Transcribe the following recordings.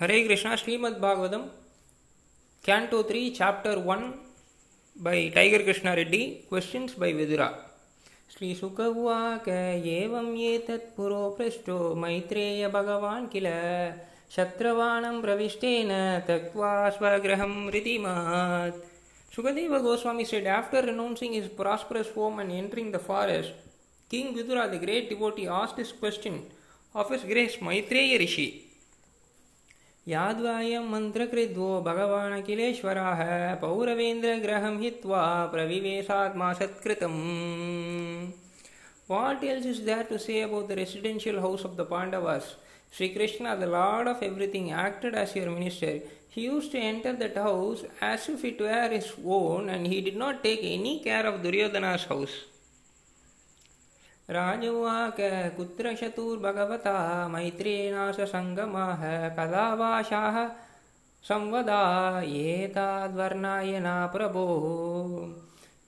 Hare Krishna Srimad Bhagavatam canto three chapter one by tiger Krishna Reddy questions by Vidura Sri சுகவாக ஏவம் ஏதத் pro பிரஷ்டோ Maitreya பகவான் கில சத்ரவாணம் பிரவிஷ்டேன தக்வா ஸ்வகிரகம் ரிதிமாத் Sukadeva Goswami said after renouncing his prosperous home and entering the forest, King Vidura, the great devotee, asked this question of his grace Maitreya Rishi. याद्वाय मंत्रकृद्वो भगवानखिलेश्वरः पौरवेन्द्रग्रहं हित्वा प्रविवेशात्मा सत्कृतम्। What else is there to say about the residential house of the Pandavas Shri Krishna the lord of everything acted as your minister he use to enter that house as if it were his own and he did not take any care of Duryodhana house राजोवाक कुत्र शतुर्भगवता मैत्रेणासङ्गमाः कदा वाशाः संवदा एताद्वर्णायना प्रभो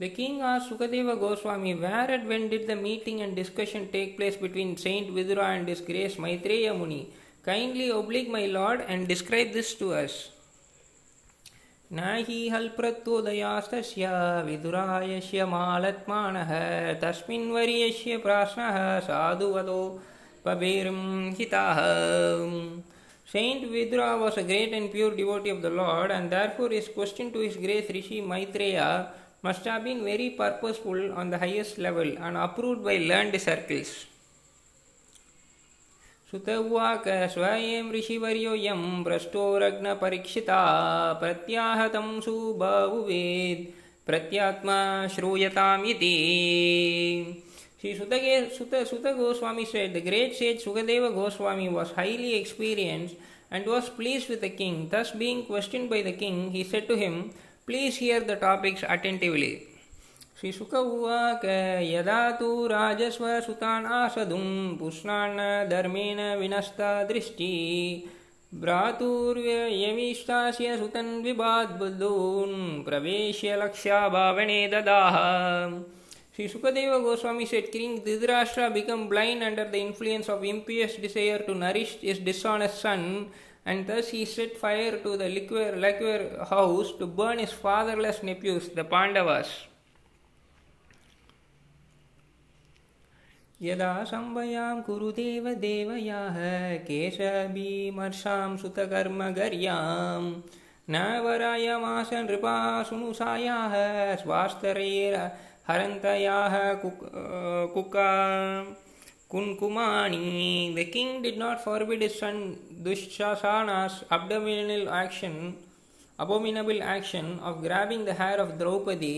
The king asked Sukadeva Goswami where and when did the meeting and discussion take place between Saint Vidura and his grace Maitreya Muni. Kindly oblige my lord and describe this to us. न हि हल्प्रत्योदयास्तस्य विदुरायस्य मालत्मानः तस्मिन् वर्यस्य प्राश्नः साधुवदो पबेर्ं हिताः Saint Vidura was a great and pure devotee of the Lord, and therefore his question to his grace Rishi Maitreya must have been very purposeful on the highest level and approved by learned circles. श्रुत उवाक स्वयं ऋषिवर्योऽयं भ्रष्टोरग्नपरीक्षिता प्रत्याहतं सुबाहुवेत् प्रत्यात्मा श्रूयतामिति। श्री सुतगे सुत सुत Goswami sage the great sage Sukhdev Goswami was highly experience and was please with the king thus being question by the king he said to him please hear the topics attentively श्रीशुक उवाक, यदा तु राजस्वसुतानाशदुं विनस्ता दृष्टि विनष्टा दृष्टिः। भ्रातुर्ययमीष्टास्य सुतन् विबाद्बुद्धून् प्रवेश्य लक्ष्या Shri Sukhdev Goswami said king Dhritarashtra became blind under the influence of impious desire to nourish his dishonest son and thus he set fire to the lacquer lacquer house to burn his fatherless nephews the Pandavas यदा संवयां कुरुदेव देवयाः केशभीमर्षां सुतकर्मगर्यां न वरायमास नृपा सुनुसायाः स्वास्तरैर हरन्तयाः कुका kunkumani the king did not forbid his son dushasana's abominable action abominable action of grabbing the hair of draupadi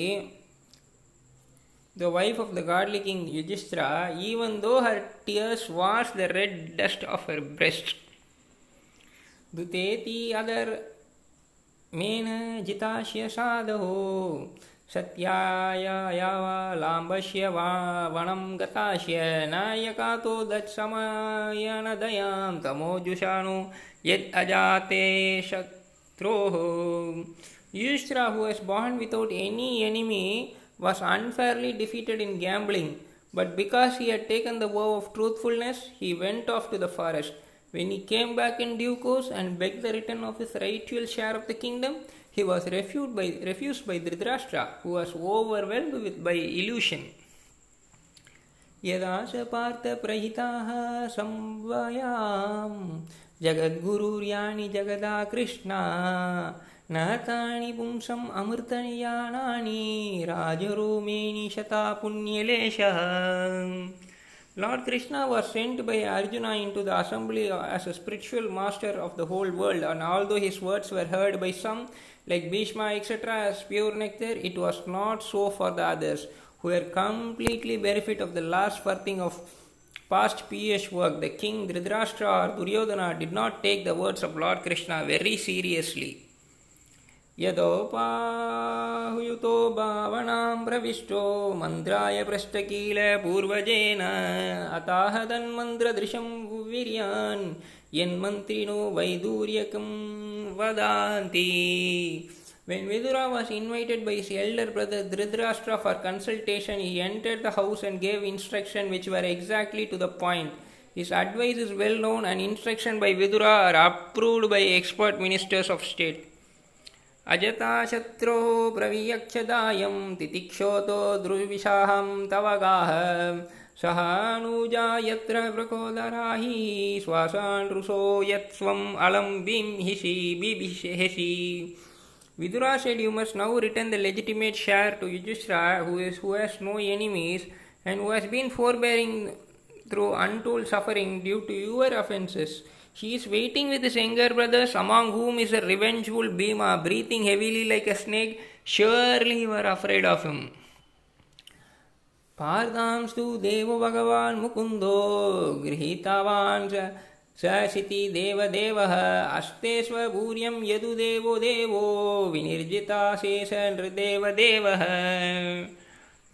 the wife of the godly king Yudhishthira, even though her tears washed the red dust of her breast. Duteti adar मेन जितास्य साधो सत्याय यावालाम्बस्य वा वनं गतास्य नायकातो दत्समयनदयां तमोजुषाणु यद् अजाते शत्रोः Yudhishthira, who was born without any enemy, was unfairly defeated in gambling, but because he had taken the vow of truthfulness, he went off to the forest. When he came back in due course and begged the return of his rightful share of the kingdom, he was refused by, refused by Dhritarashtra, who was overwhelmed with, by illusion. यदा स पार्थप्रहिताः संवयां जगद्गुरुर्याणि जगदा कृष्णा न तानि पुंसम् अमृतयानानि राजरोमेणि शता पुण्यलेशः Lord Krishna was sent by Arjuna into the assembly as a spiritual master of the whole world, and although his words were heard by some, like Bhishma, etc., as pure nectar, it was not so for the others, who were completely bereft of the last farthing of past pious work. The king Dhritarashtra or Duryodhana did not take the words of Lord Krishna very seriously. यदोपाहुयुतो भावनां प्रविष्टो मन्त्राय पृष्ठकील पूर्वजेन अताह तन्मन्त्रदृशं वीर्यान् यन्मन्त्रिणो वैदूर्यकं वदान्ति When Vidura was invited by his elder brother Dhritarashtra for consultation, he entered the house and gave instructions which were exactly to the point. His advice is well known and instruction by Vidura are approved by expert ministers of state. अजताशत्रोः प्रवियक्षदायं तितिक्षोतो द्रुविशाहं तव गाः सहानुजा यत्र प्रकोदराहि श्वासानृशो यत्स्वम् अलं बिंहिषि बिभिषि Vidura said, You must now return the legitimate share to Yudhishthira, who, is, who has no enemies and who has been forbearing through untold suffering due to your offences. He is waiting with his younger brothers, among whom is a revengeful Bhima, breathing heavily like a snake. Surely you are afraid of him. पार्दांस्तु देवो भगवान् मुकुन्दो गृहीतवान् सशिति देवदेवः अस्ते स्वभूर्यं यदुदेवो देवो विनिर्जिताशेष नृदेवदेवः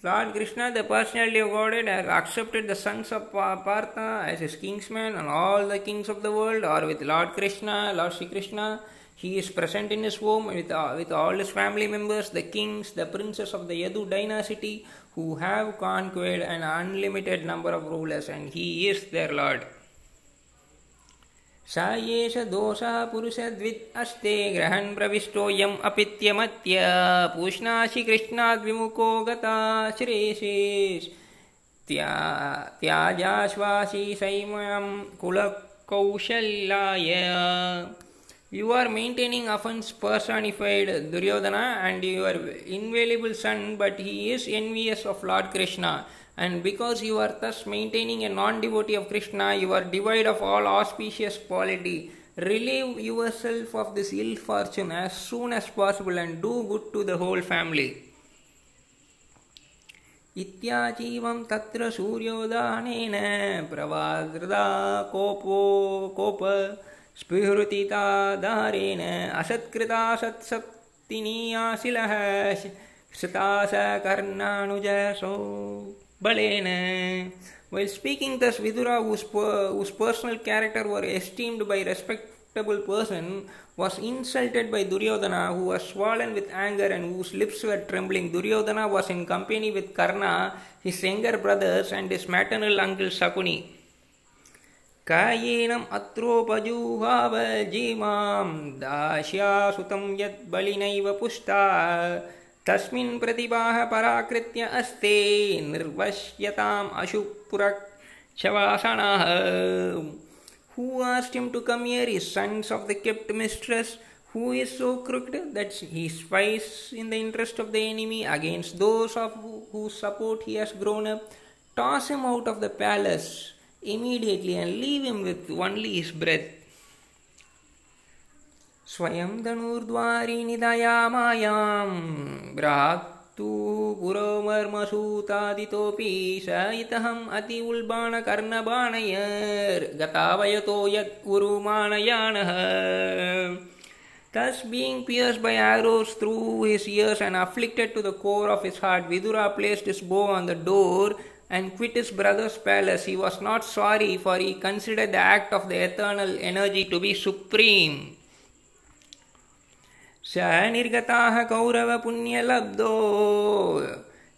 Lord Krishna, the personality of Godhead, has accepted the sons of Partha as his kingsmen and all the kings of the world are with Lord Krishna, Lord Sri Krishna. He is present in his home with, uh, with all his family members, the kings, the princes of the Yadu dynasty, who have conquered an unlimited number of rulers, and he is their Lord. स एष दोषः पुरुषद्वित् अस्ते ग्रहन् प्रविष्टोऽयम् अपित्यमत्य पूष्णाशि कृष्णाद्विमुखो गता श्रेषेस् त्या त्याजाश्वासि सैमं कुलकौशल्याय You are maintaining offense personified Duryodhana and your invaluable son, but he is envious of Lord Krishna. And because you are thus maintaining a non devotee of Krishna, you are devoid of all auspicious quality. Relieve yourself of this ill fortune as soon as possible and do good to the whole family. इत्याजीवं तत्र सूर्योदानेन प्रवादृदा कोपो कोप स्फुहृतिताधारेण असत्कृता सत्सप्तिनीयाशिलः श्रुता स कर्णानुजसो Balena. While speaking thus, Vidura, whose, per, whose personal character were esteemed by respectable person, was insulted by Duryodhana, who was swollen with anger and whose lips were trembling. Duryodhana was in company with Karna, his younger brothers, and his maternal uncle Sakuni. कायेनम् अत्रोपजूहाव जीमां दास्यासुतं यद्बलिनैव Pushta तस्मिन् प्रतिभाः पराकृत्य अस्ते निर्वश्यताम् अशुपुरक्षवासणाः Who asked him to come here? His sons of the kept mistress. Who is so crooked that he spies in the interest of the enemy against those of whose support he has grown up? Toss him out of the palace immediately and leave him with only his breath. स्वयं धनुर्द्वारि निदयामायां भ्रातु पुरोमर्मसूतादितोऽपि स इतहम् अति उल्बाणकर्णबाणयर्गतावयतो यत्कुरुमाणयानः Thus, being pierced by arrows through his ears and afflicted to the core of his heart, Vidura placed his bow on the door and quit his brother's palace. He was not sorry, for he considered the act of the eternal energy to be supreme. स निर्गताः कौरवपुण्यलब्धो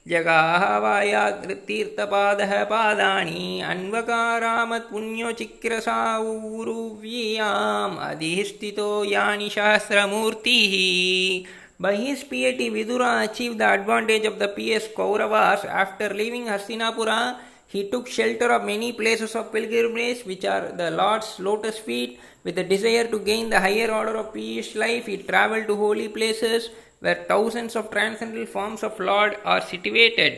जगाः वायातीर्थपादः पादानि अन्वकारामत्पुण्योचिक्रसाऊरुव्याम् अधिष्ठितो यानि सहस्रमूर्तिः By his piety, Vidura achieved the advantage of the pious Kauravas. After leaving Hastinapura, he took shelter of many places of pilgrimage, which are the Lord's lotus feet, With a desire to gain the higher order of peace life, he traveled to holy places where thousands of transcendental forms of Lord are situated.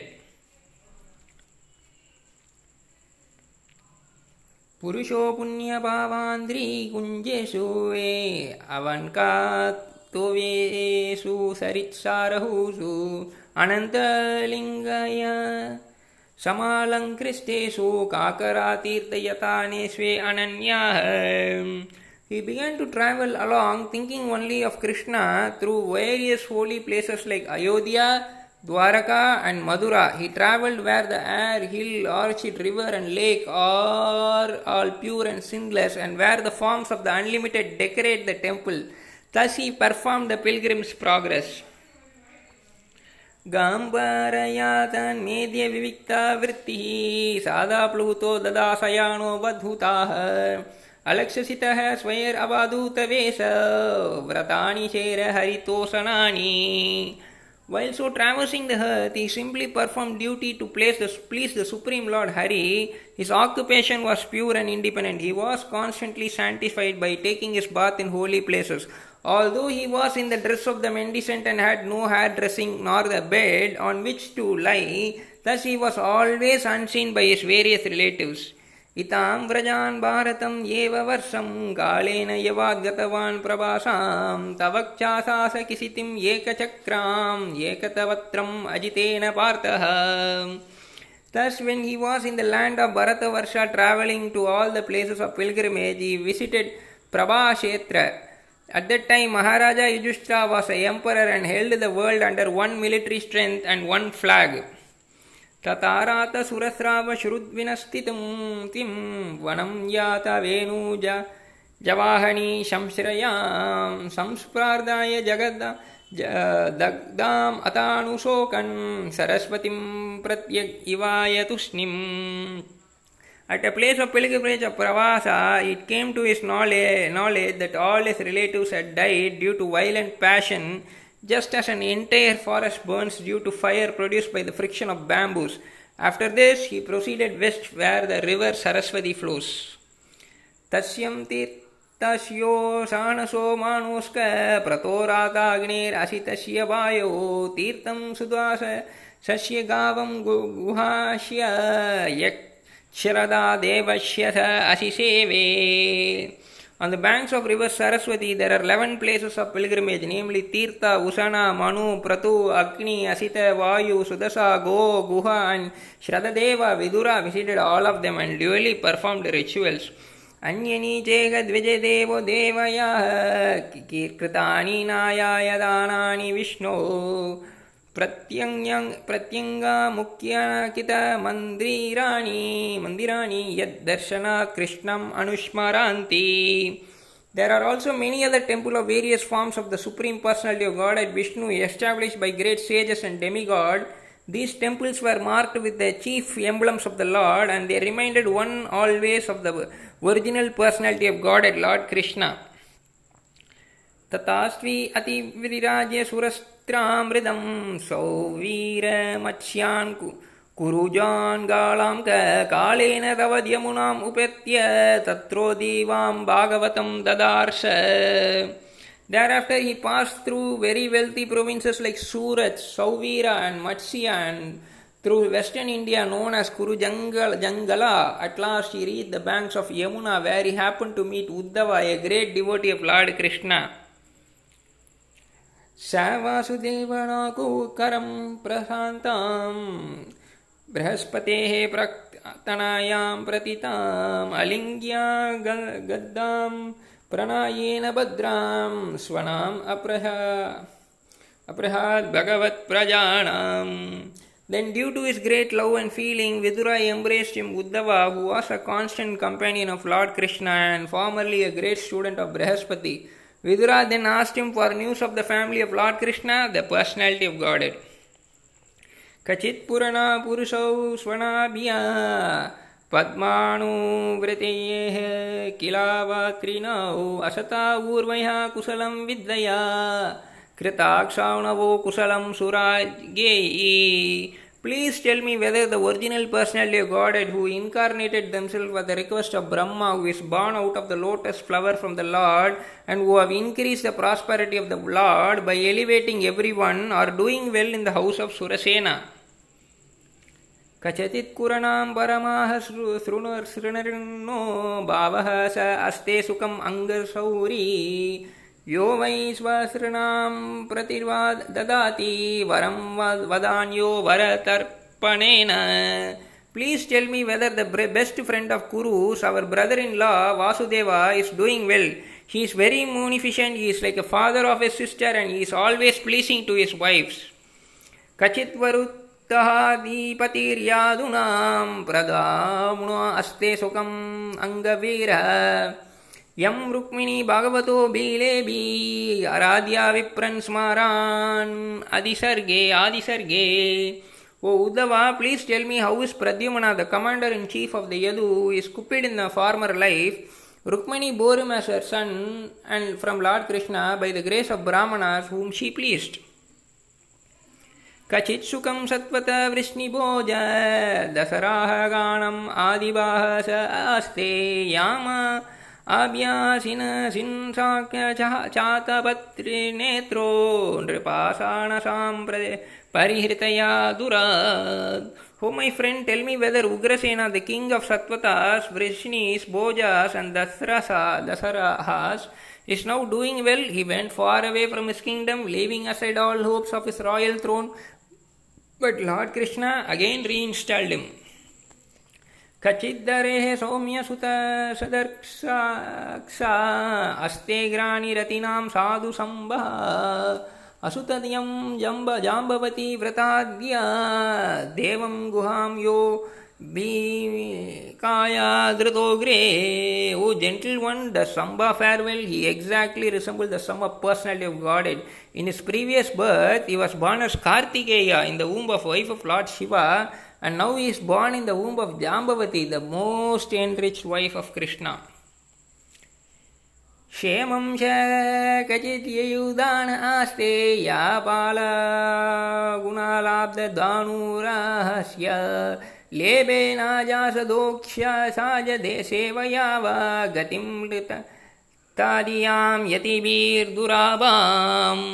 पुरुषो पुण्यभावान्द्रीकुञ्जेषु वे अवन्कात्वेषु सरित्सारहुषु अनन्तलिङ्गय समालङ्कृष्टेषु काकरातीर्थयतानेष्वे अनन्याः He began to travel along thinking only of Krishna through various holy places like Ayodhya, Dwaraka, and Madura. He traveled where the air, hill, orchard, river, and lake are all pure and sinless, and where the forms of the unlimited decorate the temple. Thus he performed the pilgrim's progress. गांधन्मेद्य विविता वृत्ति, सादा प्लूत ददाशयाणो बधुता अलक्षसि स्वैरवादूत व्रता शेर हरितोषणा well so traversing the earth he simply duty to place please the supreme lord Hari his occupation was pure and independent he was constantly sanctified by taking his bath in holy places Although he was in the dress of the mendicant and had no hairdressing nor the bed on which to lie, thus he was always unseen by his various relatives. इतां व्रजान् भारतम् एव वर्षं कालेन यवाद्गतवान् प्रवासां तवक्षासासकिसितिम् एकचक्राम् एकतवत्रम् अजितेन पार्थः Thus, when he was in the land of Bharatavarsha traveling to all the places of pilgrimage, he visited Prabhashetra. At that time, Maharaja Yudhishthira was a emperor and held the world under one military strength and one flag. ततारात सुरस्राव श्रुद्विनस्थितं किं वनं यात वेणुज जवाहनी शंश्रयां संस्प्रार्दाय जगद दग्धाम् अतानुशोकन् सरस्वतीं प्रत्यगिवाय तुष्णिम् At a place of pilgrimage of Pravasa, it came to his knowledge, knowledge that all his relatives had died due to violent passion just as an entire forest burns due to fire produced by the friction of bamboos. After this, he proceeded west where the river Saraswati flows. Tasyam तीर्थस्यो साणसो मानोस्क प्रतोराताग्नेरसितस्य वायो तीर्थं सुदास सस्य गावं गुहास्य यक्षरदा देवस्य असिसेवे On the banks of river Saraswati, there are 11 places of pilgrimage, namely Tirtha, Usana, Manu, Pratu, Agni, Asita, Vayu, Sudasa, Go, Guha, and Shradadeva. Vidura visited all of them and duly performed rituals. अन्यनी चेगद्विजदेवो देवयाः कीर्कृतानि नायाय दानानि विष्णो प्रत्यङ्ग प्रत्यङ्गामुख्याकितमन्दिराणि मन्दिराणि यद्दर्शनात् कृष्णम् अनुस्मरन्ति There are also many other temples of various forms of the Supreme Personality of God at Vishnu established by great sages and demigod. These temples were marked with the chief emblems of the Lord and they reminded one always of the original personality of God at Lord Krishna. तथास्त्वी अतिविराज्य सुरस्त्रामृदं सौवीरमत्स्यान् कुरुजान् गाळां कालेन तव यमुनाम् उपेत्य तत्रोदीवां भागवतं ददार्श Thereafter, he passed through very wealthy provinces like Surat, Sauvira, and Matsya, and through western India known as Kuru Jangala. At last, he reached the banks of Yamuna, where he happened to meet Uddhava, a great devotee of Lord Krishna. स वासुदेवनाकुकरं प्रशान्तां बृहस्पतेः प्रतनायां प्रतिताम् अलिङ्ग्या गद्दां प्रणायेन भद्रां स्वनाम् अप्रह अप्रहाद्भगवत्प्रजाणाम् Then, due to his great love and feeling, Vidura embraced him Uddhava, who was a constant companion of Lord Krishna and formerly a great student of Brihaspati. Vidura then asked him for news of the family of Lord Krishna, the personality of Godhead. कचित् पुरणा पुरुषौ स्वनाभिया पद्माणुवृतेः किलावात्रिणौ असता ऊर्वया कुशलं विद्यया कृताक्षाणवो कुशलं सुराज्ञेयी Please tell me whether the original personality of Godhead who incarnated themselves at the request of Brahma, who is born out of the lotus flower from the Lord, and who have increased the prosperity of the Lord by elevating everyone, are doing well in the house of Surasena. कचचित्कुरणां परमाः शृणुर्नो भावः स अस्ते सुखम् अङ्गसौरी यो वै स्वसृणां प्रतिर्वा ददाति वरं वदान्यो वरतर्पणेन Please tell me whether the best friend of Kurus, our brother-in-law Vasudeva, is doing well. He is very munificent, he is like a father of his sister and he is always pleasing to his wives. Kachit varuttah दीपतिर्यादूनां प्रदामुणा अस्ते सुखम् अङ्गवीरः यं रुक्मिणी भगवतो बीलेबी Aaradhya विप्रन् स्मारान् अधिसर्गे आदिसर्गे O Uddhava, please tell me how is Pradyumna, the commander in chief of the Yadu, who is stupid in the former life. Rukmani bore him as her son and from Lord Krishna by the grace of Brahmanas whom she pleased. कचित् सुखं सत्वत वृष्णिभोज दसराः गाणम् आदिवाह स आस्ते याम अव्यासिन सिंसाक्य चातपत्रिनेत्रो नृपाषाणसाम्प्रदे परिहृतया दुरात् O my friend tell me whether Ugrasena the king of Satvatas Vrishnis Bhojas and Dasarhas Dasarhas is now doing well he went far away from his kingdom leaving aside all hopes of his royal throne but lord Krishna again reinstalled him कचिदरे सौम्य सुत सदर्शाक्षा अस्ते ग्राणी रतिनाम साधु संब असुतदयम जंब जांबवती व्रताद्या देवम गुहाम यो काया धृतो O gentle one the Samba fare well he exactly resemble the Samba personality of God it in his previous birth he was born Kartikeya in the womb of wife of lord Shiva and now he is born in the womb of Jambavati, the most enriched wife of Krishna. क्षेमं च कचित् ययुदान आस्ते या बालगुणालाब्धदानुराहस्य लेबेनाजासदोक्ष्य साजदेशेवया वा गतिं तादियाँ यतिभिर्दुरावाम्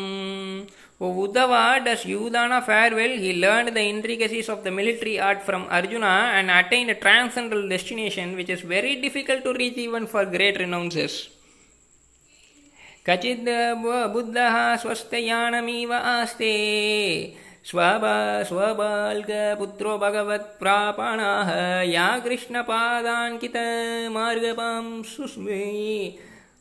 O Uddhava, does Yudhana fare well? He learned the intricacies of the military art from Arjuna and attained a transcendental destination which is very difficult to reach even for great renounces. कचिद् बुद्धः स्वस्थयानमिव आस्ते स्वबा स्वबाल्कपुत्रो भगवत्प्रापणः या कृष्णपादाङ्कितमार्गपां सुस्मे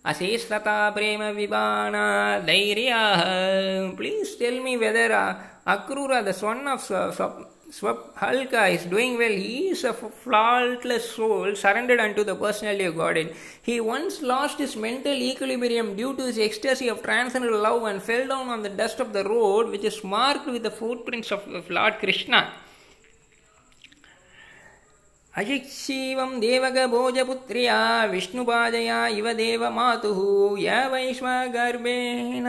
Asisata Prema Vibana Dairya. Please tell me whether uh, Akrura, the son of Swaphalka, is doing well. He is a faultless soul surrendered unto the personality of Godhead. He once lost his mental equilibrium due to his ecstasy of transcendental love and fell down on the dust of the road, which is marked with the footprints of Lord Krishna. अजिक्षीवं देवगभोजपुत्र्या विष्णुपादया इव देवमातुः य वैश्वगर्भेण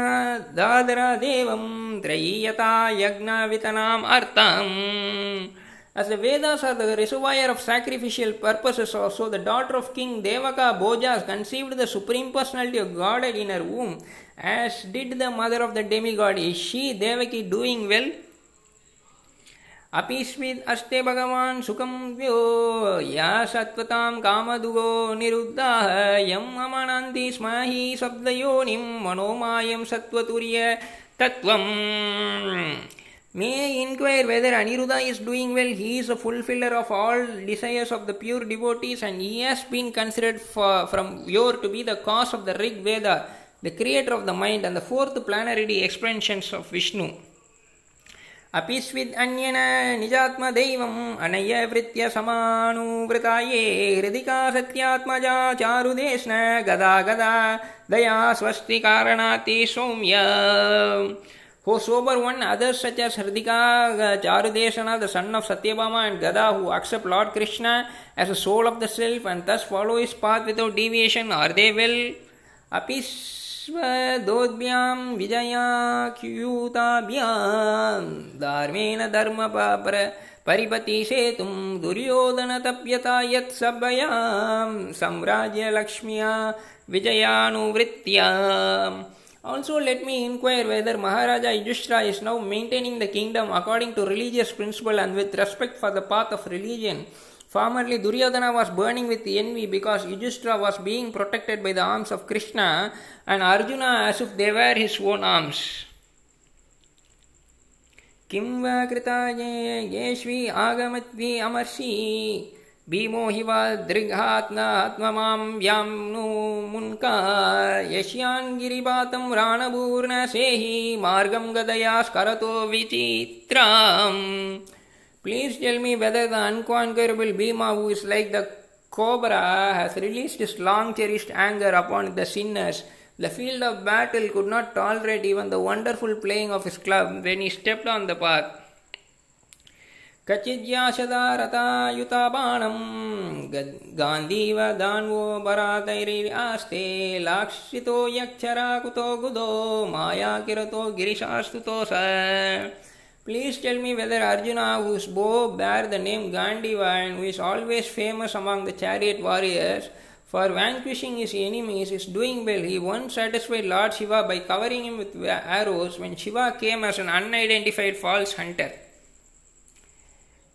दादरा देवं त्रयीयता यज्ञवितनाम् अर्थम् As the Vedas are the reservoir of sacrificial purposes, also the daughter of King Devaka Bhojas conceived the Supreme Personality of Godhead in her womb, as did the mother of the demigod. Is she, Devaki, doing well? अपिस्विद् अस्ते भगवान् सुखं व्यो या सत्वतां कामदुगो निरुद्धाः यं अमनन्ति स्म हि शब्दयोनिं मनोमायं सत्त्वतुर्य तत्त्वम् May inquire whether Aniruddha is doing well. He is a fulfiller of all desires of the pure devotees and he has been considered for, from yore to be the cause of the Rig Veda, the creator of the mind and the fourth planetary expansions of Vishnu. ಅಪಿಸ್ವಿದನ್ಯನ ನಿಜಾತ್ಮದೈವಂ Anaya ವೃತ್ಯ ಸಮಾನುವೃತಾಯೇ ಹೃದಿಕಾ ಸತ್ಯಾತ್ಮಜಾ ಚಾರುದೇಶ್ನ ಗದಾ ಗದಾ Daya Svasti ಕಾರಣಾತಿ Soumya who sober one, others such as Hridika, Charudeshana, the son of Satyabama and Gada, who accept Lord Krishna as the soul of the self and thus follow his path without deviation, are they well? Apis स्वदोद्भ्यां विजयाख्यूताभ्यां धर्मेण धर्मपापर परिपतिषेतुं दुर्योधनतप्यता यत्सभयां सम्राज्यलक्ष्म्या विजयानुवृत्त्याम् Also, let me inquire whether Maharaja Yudhishthira is now maintaining the kingdom according to religious principle and with respect for the path of religion. Formerly, Duryodhana was burning with envy because Yudhishthira was being protected by the arms of Krishna and Arjuna as if they were his own arms. किं वा कृता येष्वी आगमत्वी अमर्षि भीमो हि वा दृघात्मात्ममां व्यां नु मुन्का यश्यान् गिरिपातं राणपूर्णसेहि मार्गं गदया स्करतो विचित्राम् Please tell me whether the unconquerable Bhima, who is like the cobra has released his long cherished anger upon the sinners. The field of battle could not tolerate even the wonderful playing of his club when he stepped on the path. कचिज्याशदारतायुता बाणं गान्धीव दान्वो बरातैरिरास्ते लाक्षितो यक्षराकुतो गुदो मायाकिरतो गिरिशास्तुतो स Please tell me whether Arjuna, whose bow bare the name Gandiva and who is always famous among the chariot warriors, for vanquishing his enemies is doing well. He once satisfied Lord Shiva by covering him with arrows when Shiva came as an unidentified false hunter.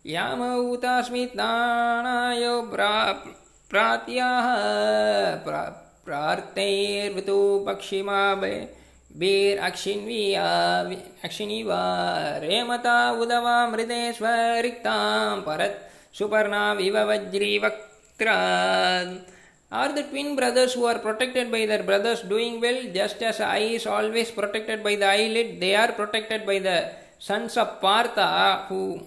यामौतास्मितानाय प्रात्याः प्रार्तैर्वतु पक्षिमा बीर अक्षिण्वीया अक्षिणीवा रेमता उदवा मृदेश्वरिक्तां परत् सुपर्णाविव वज्रीवक्त्रात् Are the twin brothers who are protected by their brothers doing well just as eye is always protected by the eyelid? They are protected by the sons of Partha who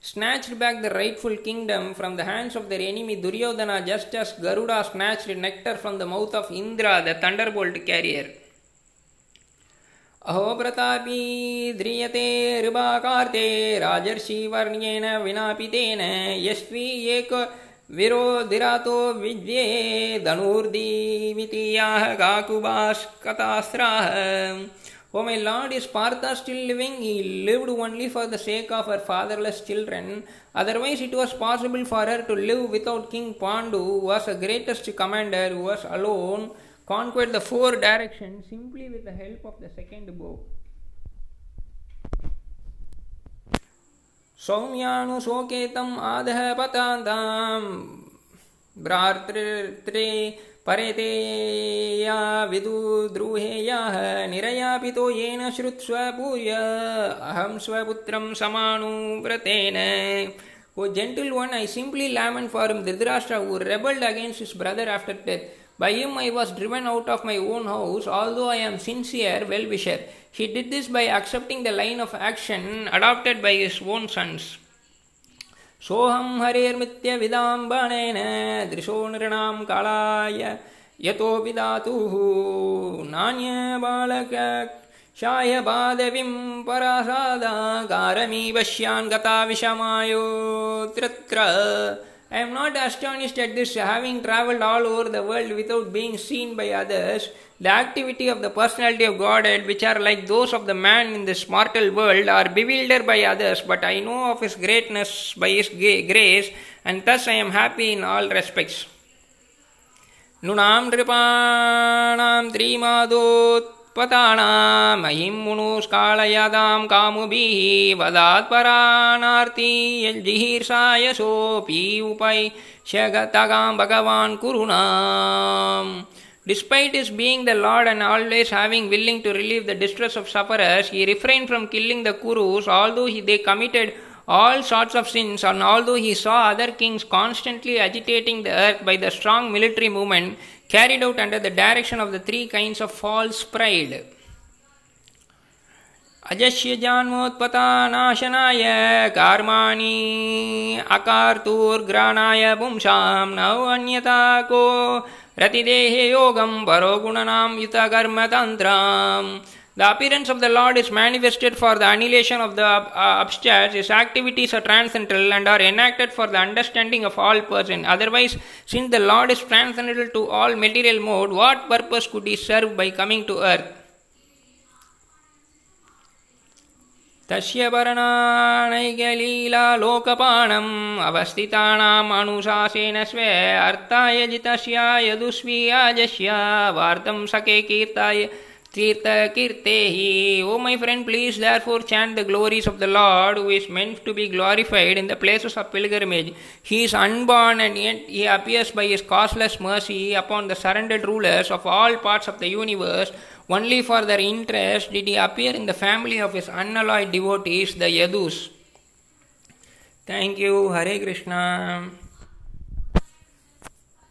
snatched back the rightful kingdom from the hands of their enemy Duryodhana just as Garuda snatched nectar from the mouth of Indra, the thunderbolt carrier. अहो प्रतापी ध्रियते ऋबाकार्ते राजर्षिवर्ण्येन विनापितेन यस्वी एक विरोधिरातो विद्ये धनुर्दीवितीयाः काकुबाश्कतास्राः O my lord is Partha still living he lived only for the sake of her fatherless children otherwise it was possible for her to live without king Pandu was a greatest commander who was alone conquered the four directions simply with the help of the second bow. सौम्यानुशोकेतम् आदः पतान्तां भ्रातृत्रे परेतेया विदुद्रुहेयाः निरयापितो येन श्रुत्स्व पूर्य अहं स्वपुत्रं समानुव्रतेन O gentle one, I simply lament for him Dhritarashtra who rebelled against his brother after death. By him I was driven out of my own house, although I am sincere well wisher. He did this by accepting the line of action adopted by his own sons. सोऽहं हरेर्मित्यविदां बाणेन दृशो नृणां कालाय यतो विदातुः नान्यबालकक्षाय पादवीं परासादाकारमीवश्यान् गता विषमायोत्रत्र I am not astonished at this, having traveled all over the world without being seen by others. The activity of the personality of Godhead, which are like those of the man in this mortal world, are bewildered by others, but I know of His greatness by His grace, and thus I am happy in all respects. नृणां नृपाणां त्रिमादोत् पताणां महिं मुनुष्कालयदां कामुभिः वदात्पराणार्ति यज्जिहीर्षायशोऽपि उपैष्यगतगां भगवान् कुरुणाम् Despite his being the Lord and always having willing to relieve the distress of sufferers, he refrained from killing the Kurus, although he, they committed all sorts of sins, and although he saw other kings constantly agitating the earth by the strong military movement, carried out under the direction of the three kinds of false pride. अजस्य जान्मोत्पतानाशनाय कर्माणि अकार्तूर्ग्राणाय पुंसां नौ अन्यता को रतिदेहे योगं परो गुणनां युतकर्मतन्त्राम् The appearance of the Lord is manifested for the annihilation of the uh, upstairs. His activities are transcendental and are enacted for the understanding of all persons. Otherwise, since the Lord is transcendental to all material mode, what purpose could he serve by coming to earth? तस्य वर्णानैकलीलालोकपाणम् अवस्थितानाम् अनुशासेन स्वे अर्थाय जितस्य यदुष्वीयाजस्य वार्तं सखे कीर्ताय Tirtha Kirtehi. O my friend, please therefore chant the glories of the Lord who is meant to be glorified in the places of pilgrimage. He is unborn and yet he appears by his causeless mercy upon the surrendered rulers of all parts of the universe. Only for their interest did he appear in the family of his unalloyed devotees, the Yadus. Thank you. Hare Krishna.